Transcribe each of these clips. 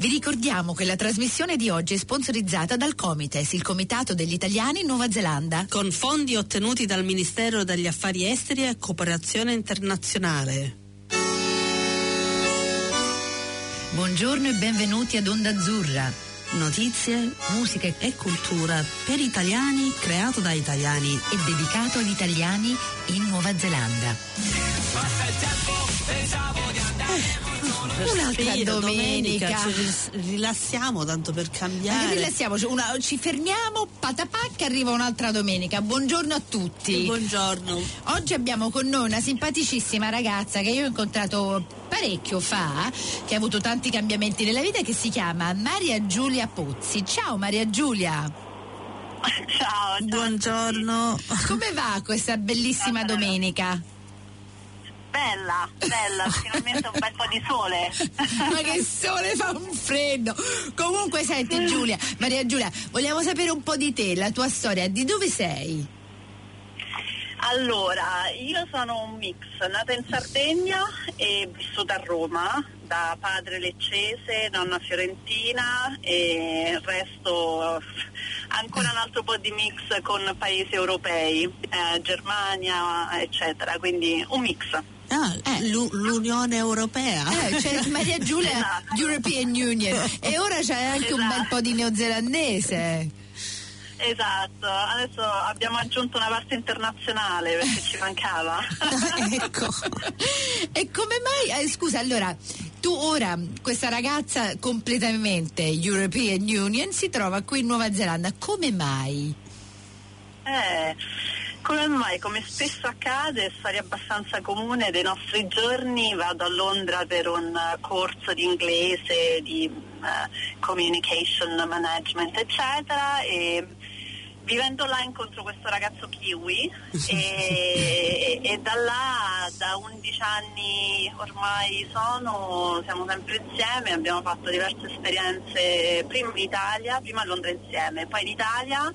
Vi ricordiamo che la trasmissione di oggi è sponsorizzata dal Comites, il Comitato degli Italiani in Nuova Zelanda. Con fondi ottenuti dal Ministero degli Affari Esteri e Cooperazione Internazionale. Buongiorno e benvenuti ad Onda Azzurra. Notizie, musica e cultura per italiani, creato da italiani e dedicato agli italiani in Nuova Zelanda. Passa il tempo, pensavo. Un'altra Respiro, domenica. ci ris- rilassiamo tanto per cambiare. rilassiamoci, una- ci fermiamo, patapacca, arriva un'altra domenica. Buongiorno a tutti. Buongiorno. Oggi abbiamo con noi una simpaticissima ragazza che io ho incontrato parecchio fa, che ha avuto tanti cambiamenti nella vita, che si chiama Maria Giulia Pozzi. Ciao Maria Giulia, Ciao, ciao. Buongiorno. come va questa bellissima domenica? Bella, bella, finalmente un bel po' di sole. Ma che sole fa un freddo! Comunque senti Giulia, Maria Giulia, vogliamo sapere un po' di te, la tua storia, di dove sei? Allora, io sono un mix, nata in Sardegna e vissuta a Roma, da padre leccese, nonna fiorentina e il resto ancora un altro po' di mix con paesi europei, eh, Germania, eccetera, quindi un mix. Ah, Eh. l'U- l'Unione Europea. Eh, c'è Maria Giulia, Esatto. European Union, e ora c'è anche un bel Esatto. po' di neozelandese. Esatto, adesso abbiamo aggiunto una parte internazionale perché ci mancava. ecco. E come mai? eh, scusa, allora, tu ora, questa ragazza completamente European Union, si trova qui in Nuova Zelanda, come mai? Eh, come mai, come spesso accade, storia abbastanza comune dei nostri giorni, vado a Londra per un eh, corso di inglese, di eh, communication management, eccetera, e vivendo là incontro questo ragazzo kiwi e, e da là, da 11 anni ormai sono, siamo sempre insieme, abbiamo fatto diverse esperienze prima in Italia, prima a Londra insieme, poi in Italia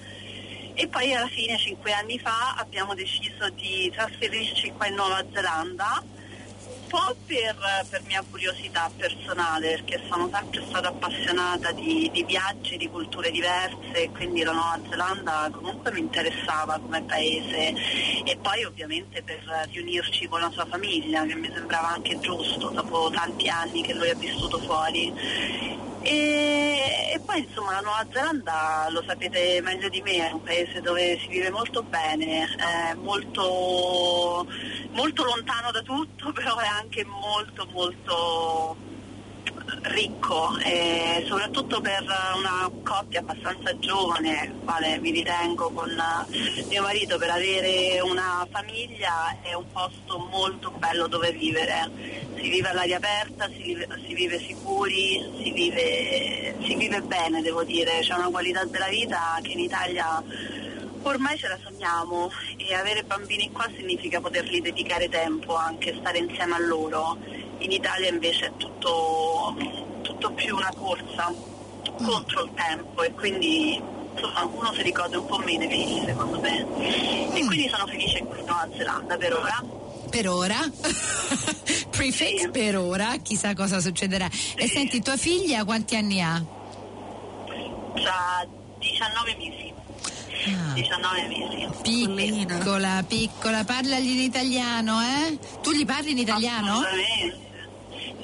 e poi alla fine, cinque anni fa, abbiamo deciso di trasferirci qua in Nuova Zelanda, un po' per, per mia curiosità personale, perché sono sempre stata appassionata di, di viaggi, di culture diverse, quindi la Nuova Zelanda comunque mi interessava come paese e poi ovviamente per riunirci con la sua famiglia, che mi sembrava anche giusto dopo tanti anni che lui ha vissuto fuori. E, e poi insomma la Nuova Zelanda lo sapete meglio di me, è un paese dove si vive molto bene, è molto, molto lontano da tutto, però è anche molto molto ricco e soprattutto per una coppia abbastanza giovane, quale mi ritengo con mio marito, per avere una famiglia è un posto molto bello dove vivere. Si vive all'aria aperta, si vive, si vive sicuri, si vive, si vive bene devo dire, c'è una qualità della vita che in Italia ormai ce la sogniamo e avere bambini qua significa poterli dedicare tempo, anche stare insieme a loro. In Italia invece è tutto, tutto più una corsa contro il tempo e quindi insomma uno si ricorda un po' meno i figli secondo me. E quindi sono felice qui in Nuova Zelanda per ora. Per ora? Prefix Sì. per ora, chissà cosa succederà. E senti, tua figlia quanti anni ha? Tra 19 mesi. Ah. 19 mesi. Piccola, piccola, parlagli in italiano, eh? Tu gli parli in italiano? Assolutamente.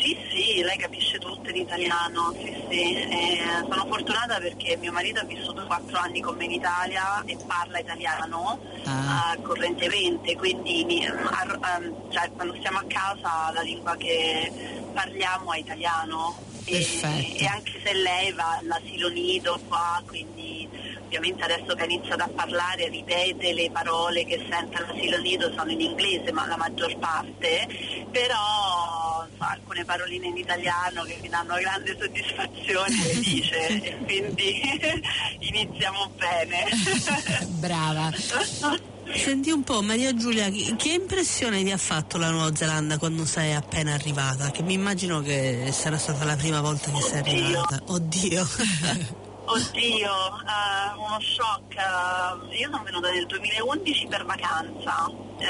Sì, sì, lei capisce tutto in italiano, sì, sì. Eh, sono fortunata perché mio marito ha vissuto quattro anni con me in Italia e parla italiano Ah. eh, correntemente, quindi mi- ar- ehm, cioè, quando stiamo a casa la lingua che parliamo è italiano. E, e anche se lei va all'asilo nido qua, quindi ovviamente adesso che ha iniziato a parlare ripete le parole che sente all'asilo nido sono in inglese, ma la maggior parte, però so, alcune paroline in italiano che mi danno grande soddisfazione le dice e quindi iniziamo bene. Brava. Senti un po', Maria Giulia, che impressione ti ha fatto la Nuova Zelanda quando sei appena arrivata? Che mi immagino che sarà stata la prima volta che sei arrivata. Oddio. Oddio, eh, uno shock. eh, io sono venuta nel 2011 per vacanza eh,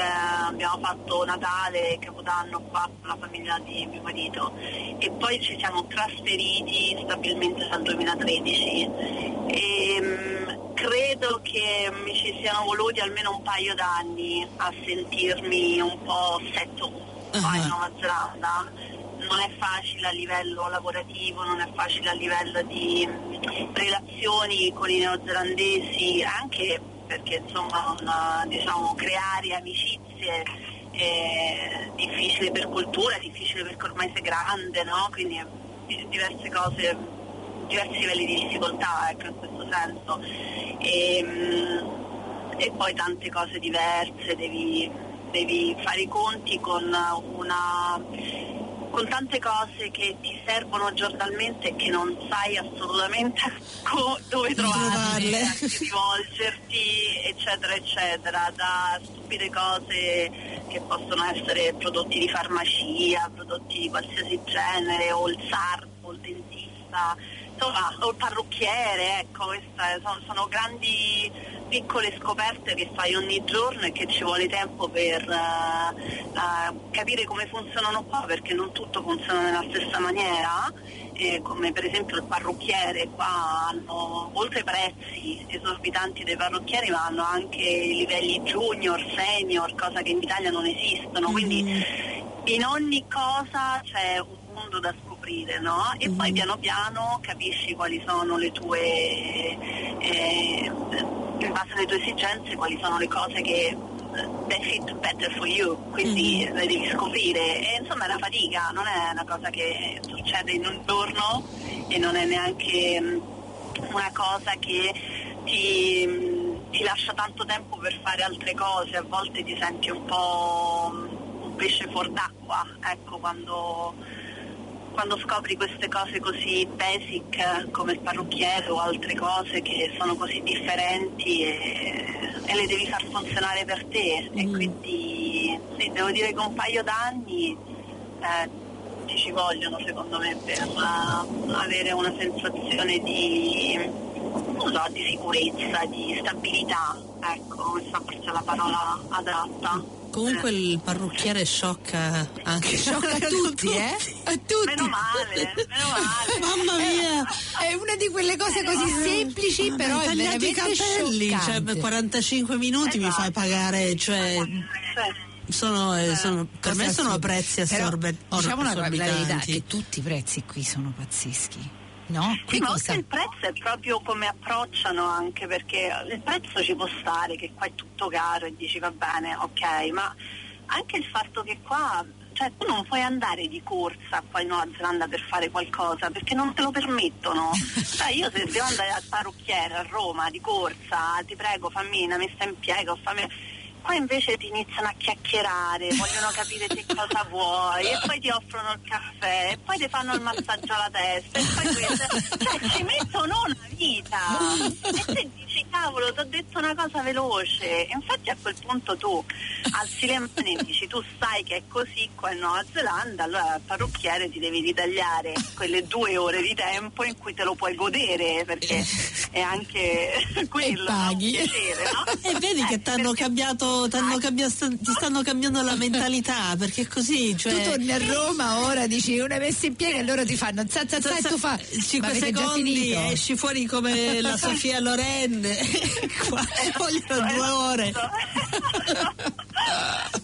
abbiamo fatto Natale e Capodanno qua con la famiglia di mio marito e poi ci siamo trasferiti stabilmente dal 2013 e mm, credo che mi ci siano voluti almeno un paio d'anni a sentirmi un po' setto qua in Ah. Nuova Zelanda non è facile a livello lavorativo, non è facile a livello di relazioni con i neozelandesi, anche perché insomma una- diciamo, creare amicizie è difficile per cultura, è difficile perché ormai sei grande, no? quindi di- diverse cose, diversi livelli di difficoltà ecco, in questo senso. E, e poi tante cose diverse, devi, devi fare i conti con una con tante cose che ti servono giornalmente e che non sai assolutamente co- dove trovarle, a chi rivolgerti, eccetera, eccetera, da stupide cose che possono essere prodotti di farmacia, prodotti di qualsiasi genere, o il sarto, o il dentista, insomma, o il parrucchiere, ecco, queste sono, sono grandi piccole scoperte che fai ogni giorno e che ci vuole tempo per eh, eh, capire come funzionano qua perché non tutto funziona nella stessa maniera. Eh, come per esempio il parrucchiere qua hanno oltre ai prezzi esorbitanti dei parrucchieri ma hanno anche i livelli junior, senior, cosa che in Italia non esistono. Quindi in ogni cosa c'è un mondo da scoprire no? e poi piano piano capisci quali sono le tue eh, in base alle tue esigenze quali sono le cose che eh, they fit better for you, quindi le devi scoprire. E insomma è una fatica, non è una cosa che succede in un giorno e non è neanche mm, una cosa che ti, mm, ti lascia tanto tempo per fare altre cose, a volte ti senti un po' mm, un pesce fuor d'acqua, ecco quando quando scopri queste cose così basic eh, come il parrucchiere o altre cose che sono così differenti e, e le devi far funzionare per te e quindi sì, devo dire che un paio d'anni eh, ci ci vogliono secondo me per eh, avere una sensazione di, non so, di sicurezza, di stabilità, ecco, questa forse è la parola adatta. Comunque il parrucchiere sciocca anche Sciocca a tutti, eh? A tutti. Meno male, meno male. Mamma mia! È una di quelle cose così semplici, Ma però è tagliato i veramente capelli, cioè scioccante. 45 minuti mi fai pagare, cioè Sì. sono, eh, sono- per me sono prezzi Però, assorbe, diciamo la verità, che tutti i prezzi qui sono pazzeschi. No? Sì, ma oltre il prezzo è proprio come approcciano anche perché il prezzo ci può stare, che qua è tutto caro e dici va bene, ok, ma anche il fatto che qua, cioè tu non puoi andare di corsa qua in Nuova Zelanda per fare qualcosa perché non te lo permettono. Cioè io se devo andare al parrucchiere a Roma di corsa, ti prego fammi una messa in piega fammi... Qua invece ti iniziano a chiacchierare, vogliono capire che cosa vuoi e poi ti offrono il caffè e poi ti fanno il massaggio alla testa e poi questo. Cioè ci mettono una vita e te dici cavolo ti ho detto una cosa veloce e infatti a quel punto tu alzi le mani e dici tu sai che è così qua in Nuova Zelanda allora al parrucchiere ti devi ritagliare quelle due ore di tempo in cui te lo puoi godere perché è anche quello no? paghi. un piacere, no? E vedi che Eh, ti hanno perché- cambiato, t'hanno cambiato- ti stanno cambiando la mentalità, perché così, cioè... tu torni a Roma ora dici una messa in piega e loro ti fanno za za za e tu fa 5 ma avete già secondi esci fuori come la Sofia Loren qua vogliono due ore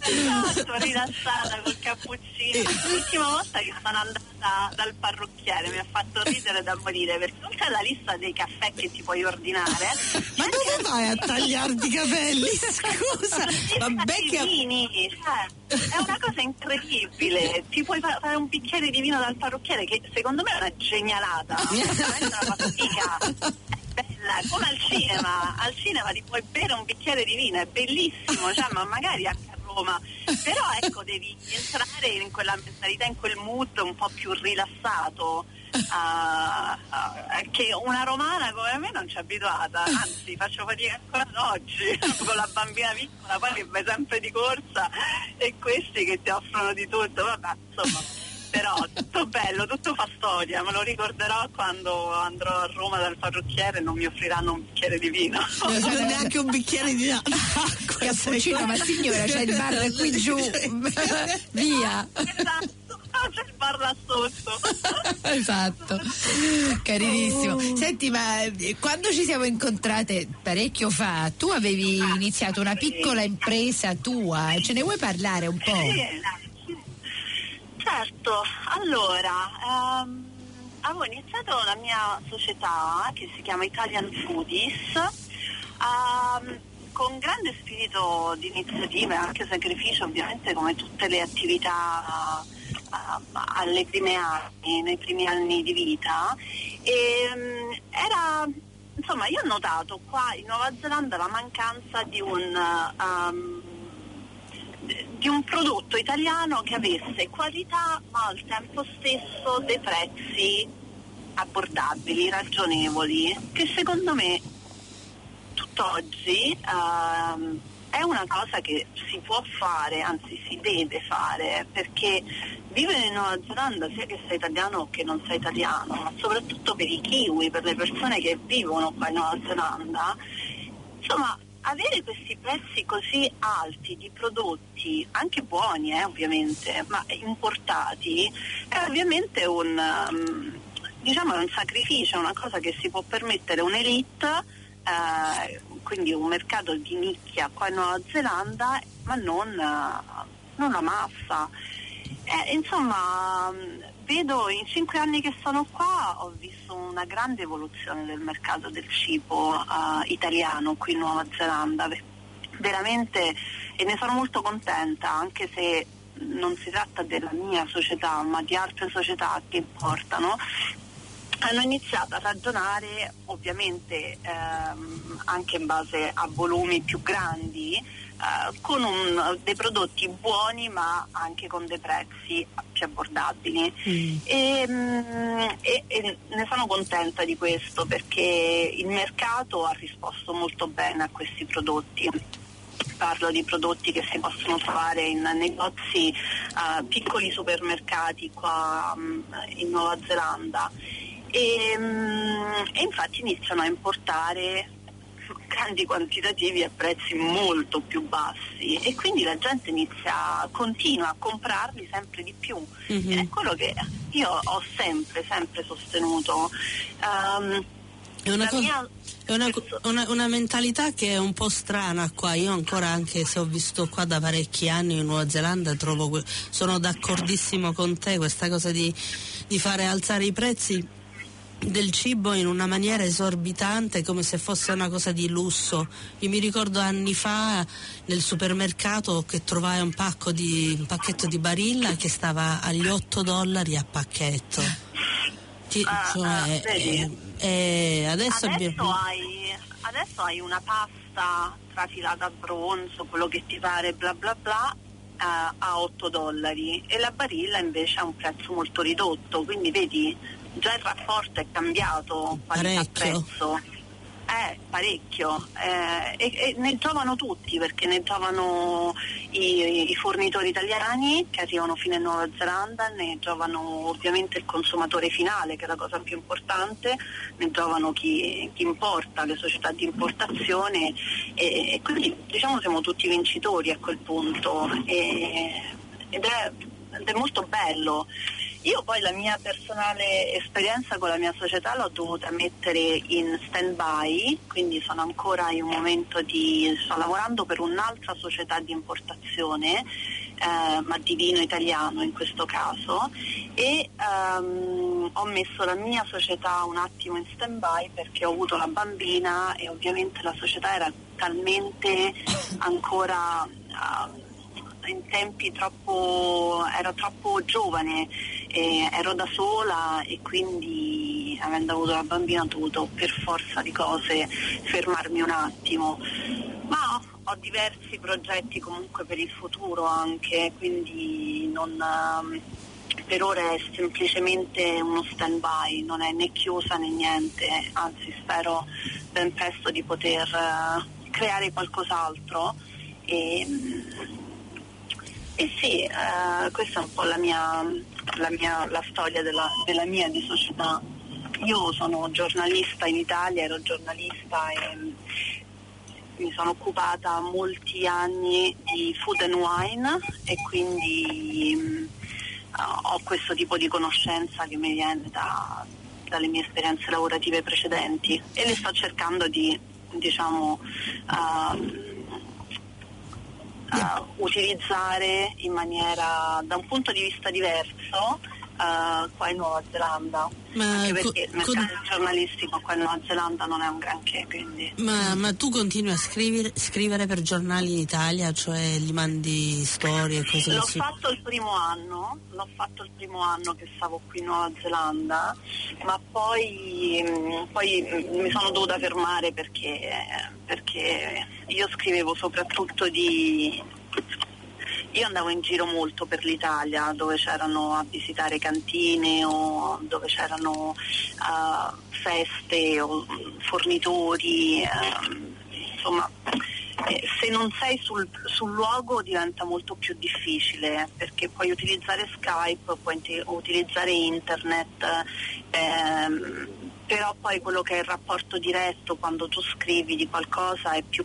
esatto, rilassata col cappuccino. L'ultima volta che sono andata dal parrucchiere mi ha fatto ridere da morire perché c'è la lista dei caffè che ti puoi ordinare. ma dove vai a tagliarti i capelli scusa vabbè che vini, cioè, è una cosa incredibile. Ti puoi fa- fare un bicchiere di vino dal parrucchiere che secondo me è una genialata. Veramente una. È bella, come al cinema. Al cinema ti puoi bere un bicchiere di vino, è bellissimo, cioè, ma magari anche a Roma. Però ecco, devi entrare in quella mentalità, in quel mood un po' più rilassato. ah, ah, che una romana come me non ci è abituata, anzi faccio fatica ancora ad oggi con la bambina piccola, poi che vai sempre di corsa e questi che ti offrono di tutto, vabbè, insomma, però tutto bello, tutto fa storia, me lo ricorderò quando andrò a Roma dal parrucchiere e non mi offriranno un bicchiere di vino. Non c'è neanche un bicchiere di acqua. Cappuccino, ma signora, c'è il bar qui giù. Via. Esatto, Ah, c'è il bar là sotto. esatto, carinissimo. Senti, ma eh, quando ci siamo incontrate parecchio fa, tu avevi iniziato una piccola impresa tua, ce ne vuoi parlare un po'? Sì. Certo, allora, ehm, avevo iniziato la mia società che si chiama Italian Foodies ehm, con grande spirito di iniziativa e anche sacrificio ovviamente come tutte le attività eh, alle prime anni, nei primi anni di vita. E mm, era insomma io ho notato qua in Nuova Zelanda la mancanza di un ehm, di un prodotto italiano che avesse qualità ma al tempo stesso dei prezzi abbordabili, ragionevoli, che secondo me tutt'oggi ehm, è una cosa che si può fare, anzi si deve fare, perché vivere in Nuova Zelanda, sia che sei italiano che non sei italiano, ma soprattutto per i kiwi, per le persone che vivono qua in Nuova Zelanda, insomma, avere questi prezzi così alti di prodotti, anche buoni eh, ovviamente, ma importati, è ovviamente un, um, diciamo, un sacrificio, una cosa che si può permettere un'elite, eh, quindi un mercato di nicchia qua in Nuova Zelanda, ma non, eh, non la massa. Eh, insomma, vedo in cinque anni che sono qua ho visto una grande evoluzione del mercato del cibo eh, italiano qui in Nuova Zelanda, Ve- veramente e ne sono molto contenta anche se non si tratta della mia società ma di altre società che portano hanno iniziato a ragionare ovviamente ehm, anche in base a volumi più grandi eh, con un- dei prodotti buoni ma anche con dei prezzi più abbordabili. E, mm, e- e ne sono contenta di questo perché il mercato ha risposto molto bene a questi prodotti. Parlo di prodotti che si possono trovare in negozi, eh, piccoli supermercati qua mm, in Nuova Zelanda. E, mm, e infatti iniziano a importare grandi quantitativi a prezzi molto più bassi e quindi la gente inizia, continua a comprarli sempre di più. Mhm. È quello che io ho sempre, sempre sostenuto. Ehm, È una, mia- è una, una- una mentalità che è un po' strana qua. Io ancora, anche se ho vissuto qua da parecchi anni in Nuova Zelanda, trovo sono d'accordissimo con te questa cosa di, di fare alzare i prezzi del cibo in una maniera esorbitante come se fosse una cosa di lusso. Io mi ricordo anni fa nel supermercato che trovai un, pacco di, un pacchetto di Barilla che stava agli 8 dollari a pacchetto. Ti- Ah, cioè, ah, eh, vedi? eh, adesso, Adesso abbiamo... hai, adesso hai una pasta trafilata a bronzo, quello che ti pare, bla bla bla, eh, a 8 dollari e la barilla invece ha un prezzo molto ridotto, quindi vedi già il rapporto è cambiato qualità-prezzo. Eh, parecchio eh, e, e ne giovano tutti perché ne giovano i, i fornitori italiani che arrivano fino in Nuova Zelanda, ne giovano ovviamente il consumatore finale che è la cosa più importante, ne giovano chi, chi importa, le società di importazione e, e quindi diciamo siamo tutti vincitori a quel punto e- ed, è, ed è molto bello. Io poi la mia personale esperienza con la mia società l'ho dovuta mettere in stand by, quindi sono ancora in un momento di. sto lavorando per un'altra società di importazione, eh, ma di vino italiano in questo caso, e ehm, ho messo la mia società un attimo in stand by perché ho avuto la bambina e ovviamente la società era talmente ancora. ah, in tempi troppo ero troppo giovane e ero da sola e quindi avendo avuto la bambina ho dovuto per forza di cose fermarmi un attimo. Ma ho diversi progetti comunque per il futuro anche quindi non ehm, per ora è semplicemente uno stand by non è né chiusa né niente anzi spero ben presto di poter eh, creare qualcos'altro e, e sì, eh, questa è un po' la mia, la, mia, la storia della, della mia di società. Io sono giornalista in Italia, ero giornalista e mi sono occupata molti anni di food and wine e quindi mh, ho questo tipo di conoscenza che mi viene da, dalle mie esperienze lavorative precedenti e le sto cercando di diciamo uh, uh, utilizzare in maniera da un punto di vista diverso uh, qua in Nuova Zelanda. Ma Anche co- perché il con- mercato giornalistico qua in Nuova Zelanda non è un granché, quindi Ma, ma tu continui a scrivere, scrivere per giornali in Italia, cioè gli mandi storie e cose L'ho così? fatto il primo anno, l'ho fatto il primo anno che stavo qui in Nuova Zelanda, ma poi, mh, poi, mh, mi sono dovuta fermare perché, perché io scrivevo soprattutto di... Io andavo in giro molto per l'Italia dove c'erano a visitare cantine o dove c'erano eh, feste o mh, fornitori, ehm, insomma eh, se non sei sul, sul luogo diventa molto più difficile perché puoi utilizzare Skype, puoi utilizzare internet, ehm, però poi quello che è il rapporto diretto quando tu scrivi di qualcosa è più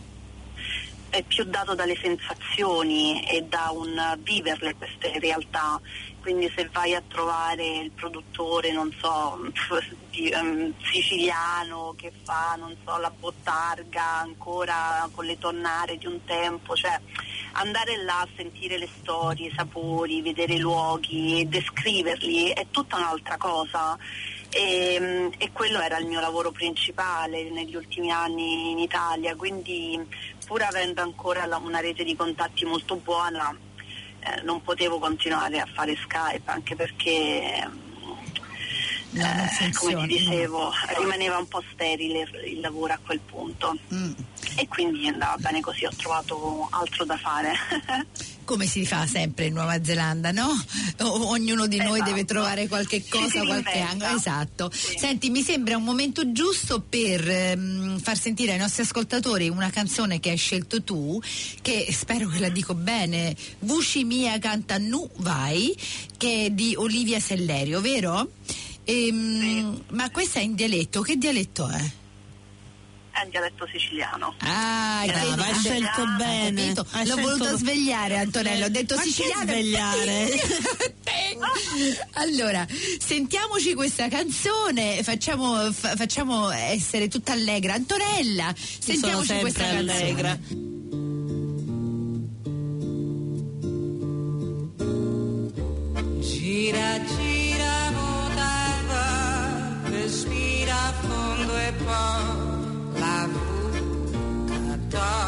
è più dato dalle sensazioni e da un viverle queste realtà. Quindi se vai a trovare il produttore, non so, di, ehm, siciliano che fa, non so, la bottarga ancora con le tonnare di un tempo, cioè andare là a sentire le storie, i sapori, vedere i luoghi descriverli è tutta un'altra cosa. E, e quello era il mio lavoro principale negli ultimi anni in Italia, quindi pur avendo ancora una rete di contatti molto buona eh, non potevo continuare a fare Skype anche perché eh, come ti dicevo rimaneva un po' sterile il- lavoro a quel punto Mm. e quindi andava bene così, ho trovato altro da fare. Come si fa sempre in Nuova Zelanda, no? O- ognuno di noi Esatto. deve trovare qualche cosa, si qualche angolo. Esatto. Sì. Senti, mi sembra un momento giusto per ehm, far sentire ai nostri ascoltatori una canzone che hai scelto tu, che spero che la dico bene, Vushi Mia canta Nu Vai, che è di Olivia Sellerio, vero? Ehm, Ma questa è in dialetto, che dialetto è? È un dialetto siciliano. Ah, Brava, che- hai scelto bene. L'ho scelto- voluto svegliare Antonello, ho detto Ma siciliano. svegliare? Allora, sentiamoci questa canzone, facciamo, fa- facciamo essere tutta allegra. Antonella, Sono sentiamoci questa allegra. canzone. Gira, gira, fondo e poi la buca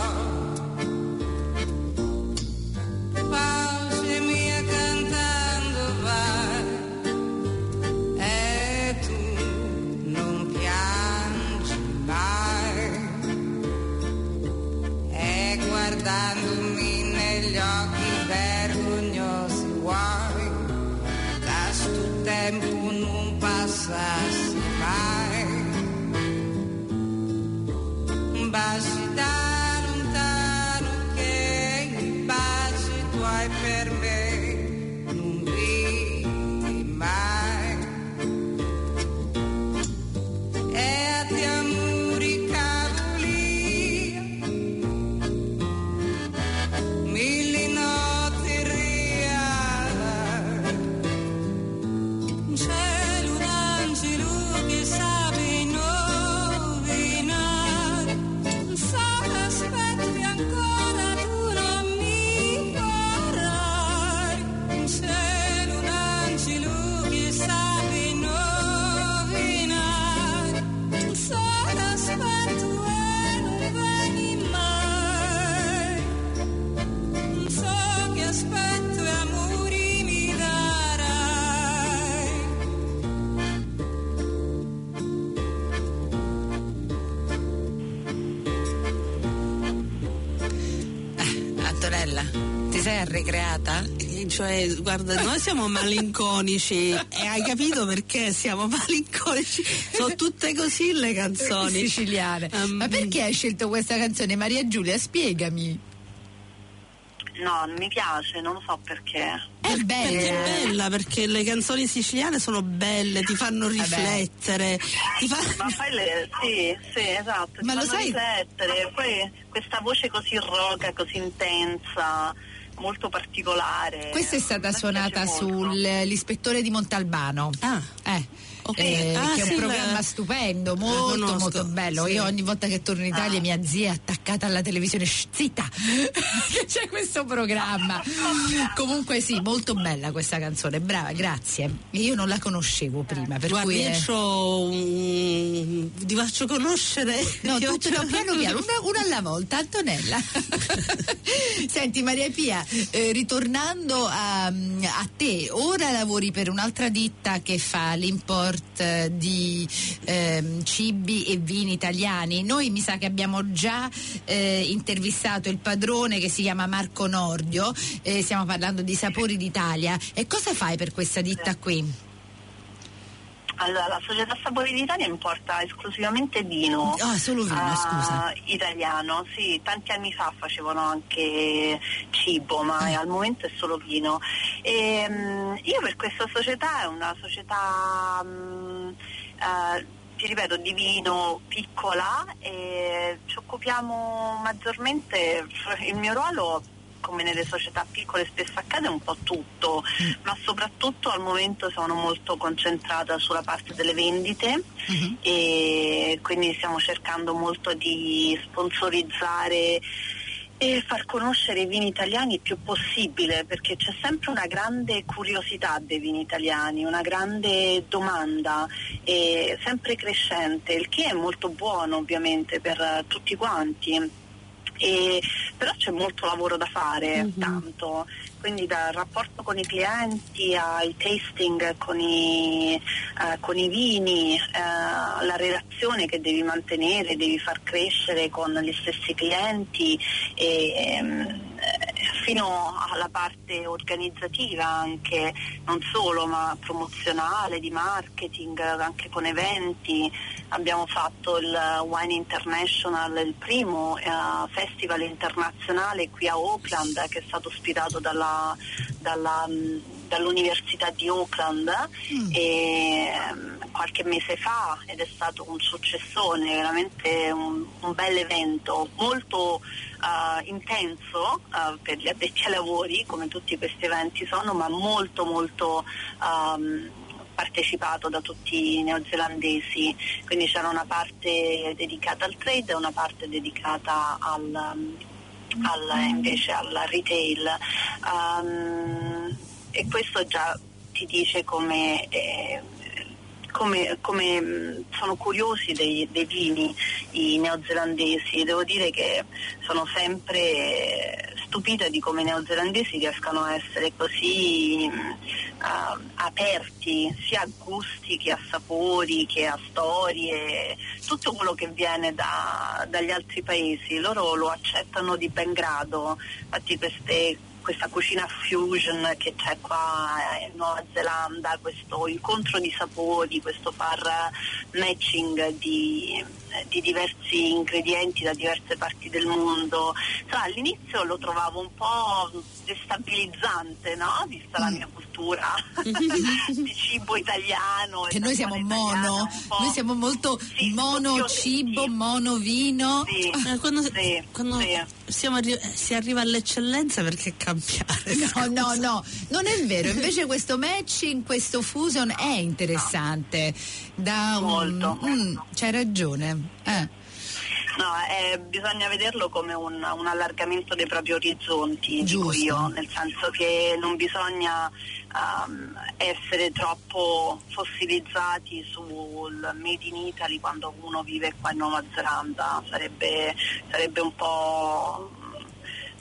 arrecreata? Eh, Cioè, guarda, noi siamo malinconici e hai capito perché siamo malinconici? Sono tutte così le canzoni. Siciliane. Um, Ma perché hai scelto questa canzone? Maria Giulia, spiegami. No, mi piace, non lo so perché. È Perché bella. è bella, perché le canzoni siciliane sono belle, ti fanno riflettere. Ti fa- Ma poi le, sì, sì, esatto, Ma ti lo fanno sai- riflettere, poi questa voce così roca, così intensa, molto particolare. Questa è stata suonata sull'ispettore di Montalbano. Ah. Eh. Ok. eh, Ah, che è un sì, programma la- stupendo, molto molto bello. sì. Io ogni volta che torno in Italia Ah. mia zia è attaccata alla televisione, "Shh, zitta, che c'è questo programma. Comunque sì, molto bella questa canzone, brava, grazie. Io non la conoscevo prima, per Guarda, cui è- un... ti faccio conoscere. No, tutto no, piano piano, una, una alla volta, Antonella. Senti Maria Pia, eh, ritornando a, a te, ora lavori per un'altra ditta che fa l'import eh, di ehm, cibi e vini italiani. Noi mi sa che abbiamo già eh, intervistato il padrone che si chiama Marco Nordio, eh, stiamo parlando di Sapori d'Italia. E cosa fai per questa ditta qui? Allora, la società Sapori d'Italia importa esclusivamente vino. Ah, solo vino, eh, scusa. Italiano, sì, tanti anni fa facevano anche cibo, ma Eh. al momento è solo vino. Ehm, io per questa società è una società, mm, eh, ti ripeto, di vino piccola e ci occupiamo maggiormente, il mio ruolo come nelle società piccole spesso accade un po' tutto, ma soprattutto al momento sono molto concentrata sulla parte delle vendite Mhm. e quindi stiamo cercando molto di sponsorizzare e far conoscere i vini italiani il più possibile perché c'è sempre una grande curiosità dei vini italiani, una grande domanda sempre crescente, il che è molto buono ovviamente per tutti quanti. E- però c'è molto lavoro da fare, tanto, quindi dal rapporto con i clienti ai tasting con i, eh, con i vini, eh, la relazione che devi mantenere, devi far crescere con gli stessi clienti e, ehm, eh, fino alla parte organizzativa anche, non solo ma promozionale, di marketing, anche con eventi. Abbiamo fatto il Wine International, il primo eh, festival internazionale qui a Auckland che è stato ospitato dalla, dalla, mh, dall'Università di Auckland e, ehm, qualche mese fa ed è stato un successone, veramente un, un bel evento, molto eh, intenso eh, per gli addetti ai lavori, come tutti questi eventi sono, ma molto molto ehm, partecipato da tutti i neozelandesi, quindi c'era una parte dedicata al trade e una parte dedicata al, al- invece al retail. Ehm, e questo già ti dice come, eh, come- come, mh, sono curiosi dei, dei vini i neozelandesi. Devo dire che sono sempre stupita di come i neozelandesi riescano a essere così ah, aperti sia a gusti che a sapori che a storie, tutto quello che viene da- dagli altri paesi, loro lo accettano di ben grado, infatti queste questa cucina fusion che c'è qua in Nuova Zelanda, questo incontro di sapori, questo far matching di, di diversi ingredienti da diverse parti del mondo. Insomma, all'inizio lo trovavo un po' destabilizzante, no? Vista la mia cultura di cibo italiano. Che noi siamo mono, noi siamo molto Sì, mono cibo, sì. mono vino. Sì. Eh, quando Sì, quando sì. siamo arri- si arriva all'eccellenza perché cambiare? No, no, no, non è vero. Invece questo matching, questo fusion è interessante. Da un- Molto. Mm, c'hai ragione. Eh. No, eh, bisogna vederlo come un, un allargamento dei propri orizzonti, dico Giusto. io, nel senso che non bisogna ehm, essere troppo fossilizzati sul Made in Italy quando uno vive qua in Nuova Zelanda, sarebbe, sarebbe un po'...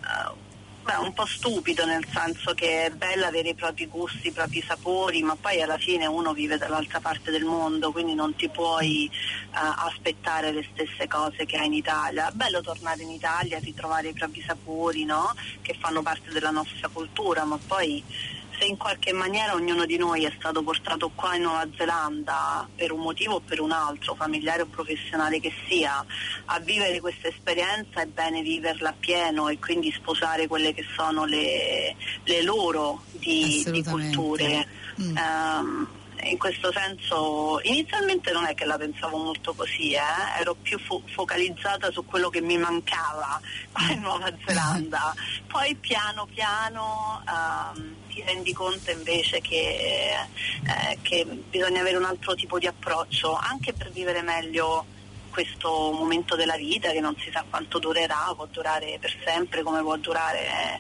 eh, beh, un po' stupido nel senso che è bello avere i propri gusti, i propri sapori, ma poi alla fine uno vive dall'altra parte del mondo, quindi non ti puoi eh, aspettare le stesse cose che hai in Italia. È bello tornare in Italia, ritrovare i propri sapori, no? Che fanno parte della nostra cultura, ma poi se in qualche maniera ognuno di noi è stato portato qua in Nuova Zelanda per un motivo o per un altro, familiare o professionale che sia, a vivere questa esperienza è bene viverla appieno e quindi sposare quelle che sono le, le loro di, di culture. Mm. Ehm, in questo senso inizialmente non è che la pensavo molto così, eh, ero più fo- focalizzata su quello che mi mancava qua in Nuova Zelanda. Poi piano piano ehm, ti rendi conto invece che, eh, che bisogna avere un altro tipo di approccio, anche per vivere meglio questo momento della vita che non si sa quanto durerà, può durare per sempre come può durare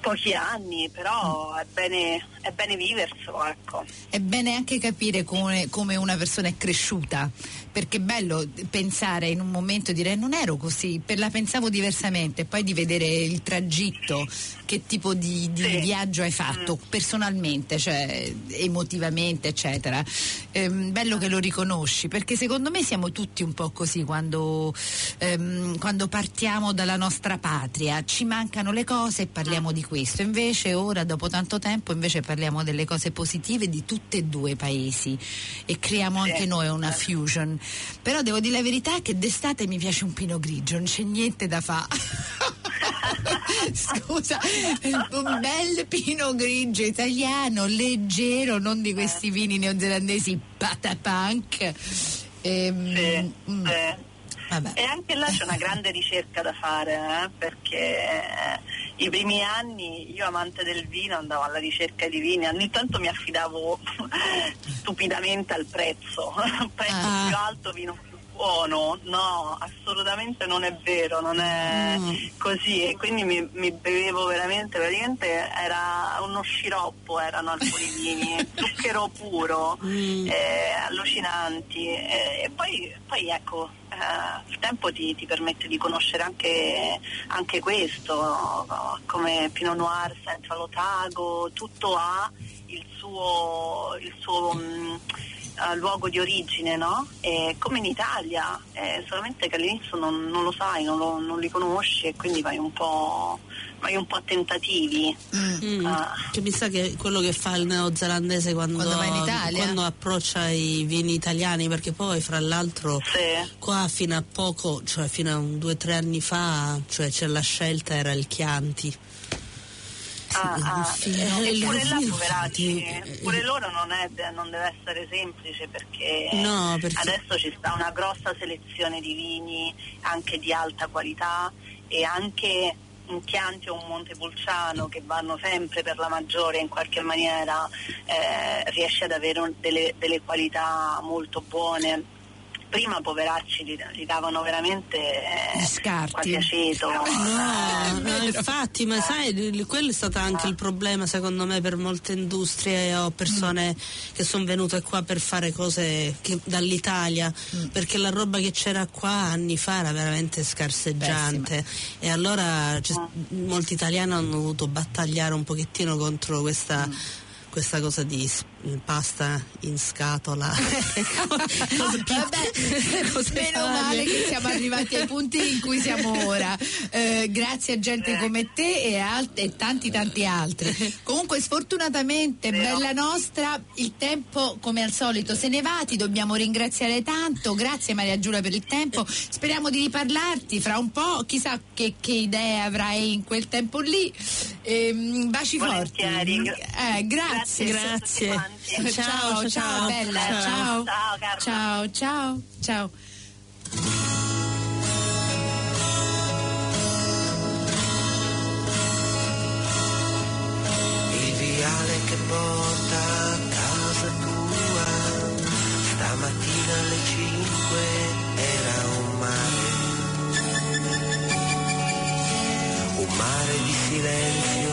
pochi anni, però è bene, è bene viverselo, ecco. È bene anche capire come, come una persona è cresciuta, perché è bello pensare in un momento dire non ero così, per la pensavo diversamente, poi di vedere il tragitto, che tipo di, di Sì. viaggio hai fatto personalmente, cioè emotivamente, eccetera. Ehm, bello che lo riconosci, perché secondo me siamo tutti un po' così quando, ehm, quando partiamo dalla nostra patria, ci mancano le cose e parliamo di questo, invece ora dopo tanto tempo invece parliamo delle cose positive di tutti e due i paesi e creiamo anche noi una fusion. Però devo dire la verità che d'estate mi piace un pino grigio, non c'è niente da fare. Scusa, un bel pino grigio italiano, leggero, non di questi vini neozelandesi patapunk. Ehm, Sì, mm, sì. Vabbè. E anche là c'è una grande ricerca da fare, eh, perché eh, i primi anni io amante del vino andavo alla ricerca di vini, ogni tanto mi affidavo stupidamente al prezzo, prezzo Ah. più alto, vino più buono, no, assolutamente non è vero, non è Mm. così e quindi mi, mi bevevo veramente, praticamente era uno sciroppo, erano alcuni vini, zucchero puro, Mm. eh, allucinanti e, e poi, poi ecco eh, il tempo ti, ti permette di conoscere anche, anche questo come Pinot Noir, Central Otago tutto ha il suo, il suo mh, eh, luogo di origine no? E come in Italia eh, solamente che all'inizio non, non lo sai non, lo- non li conosci e quindi vai un po' vai un po' a tentativi Mm. Ah. Che mi sa che quello che fa il neozelandese quando, Quando va in Italia? quando approccia i vini italiani, perché poi fra l'altro Sì. qua fino a poco, cioè fino a un due o tre anni fa, cioè c'è la scelta era il Chianti. Ah, Sì, eh, pure là eh, pure loro non, è- non deve essere semplice perché, No, perché- adesso ci sta una grossa selezione di vini anche di alta qualità e anche un Chianti o un Montepulciano che vanno sempre per la maggiore in qualche maniera eh, riesce ad avere un- delle, delle qualità molto buone. Prima poveracci li, li davano veramente eh, Gli scarti. quasi aceto. No, no, vero. infatti, ma sai, quello è stato anche il problema secondo me per molte industrie o persone che sono venute qua per fare cose che- dall'Italia, perché la roba che c'era qua anni fa era veramente scarseggiante e allora ci- molti italiani hanno dovuto battagliare un pochettino contro questa... questa cosa di s- pasta in scatola Vabbè, cose meno male che siamo arrivati ai punti in cui siamo ora. Eh, grazie a gente come te e, al- e tanti tanti altri. Comunque sfortunatamente, bella nostra, il tempo come al solito se ne va, ti dobbiamo ringraziare tanto. Grazie Maria Giulia per il tempo. Speriamo di riparlarti fra un po', chissà che, che idee avrai in quel tempo lì. Ehm, baci forti. Volentieri. Eh, grazie. Grazie. Grazie. Quanti. Ciao, ciao, Ciao, ciao. bella, Ciao. ciao. Ciao, Carla. Ciao, ciao, ciao. Il viale che porta a casa tua, stamattina alle 5 era un mare, un mare di silenzio,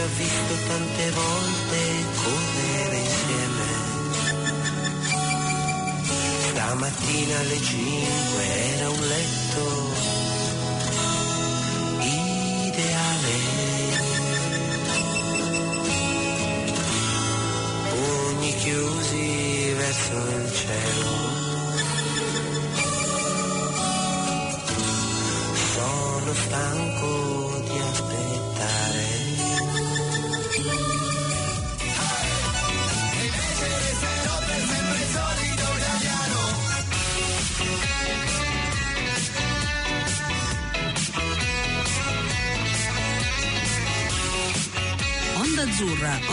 ha visto tante volte correre insieme. Stamattina alle 5 era un letto ideale. Pugni chiusi verso il cielo.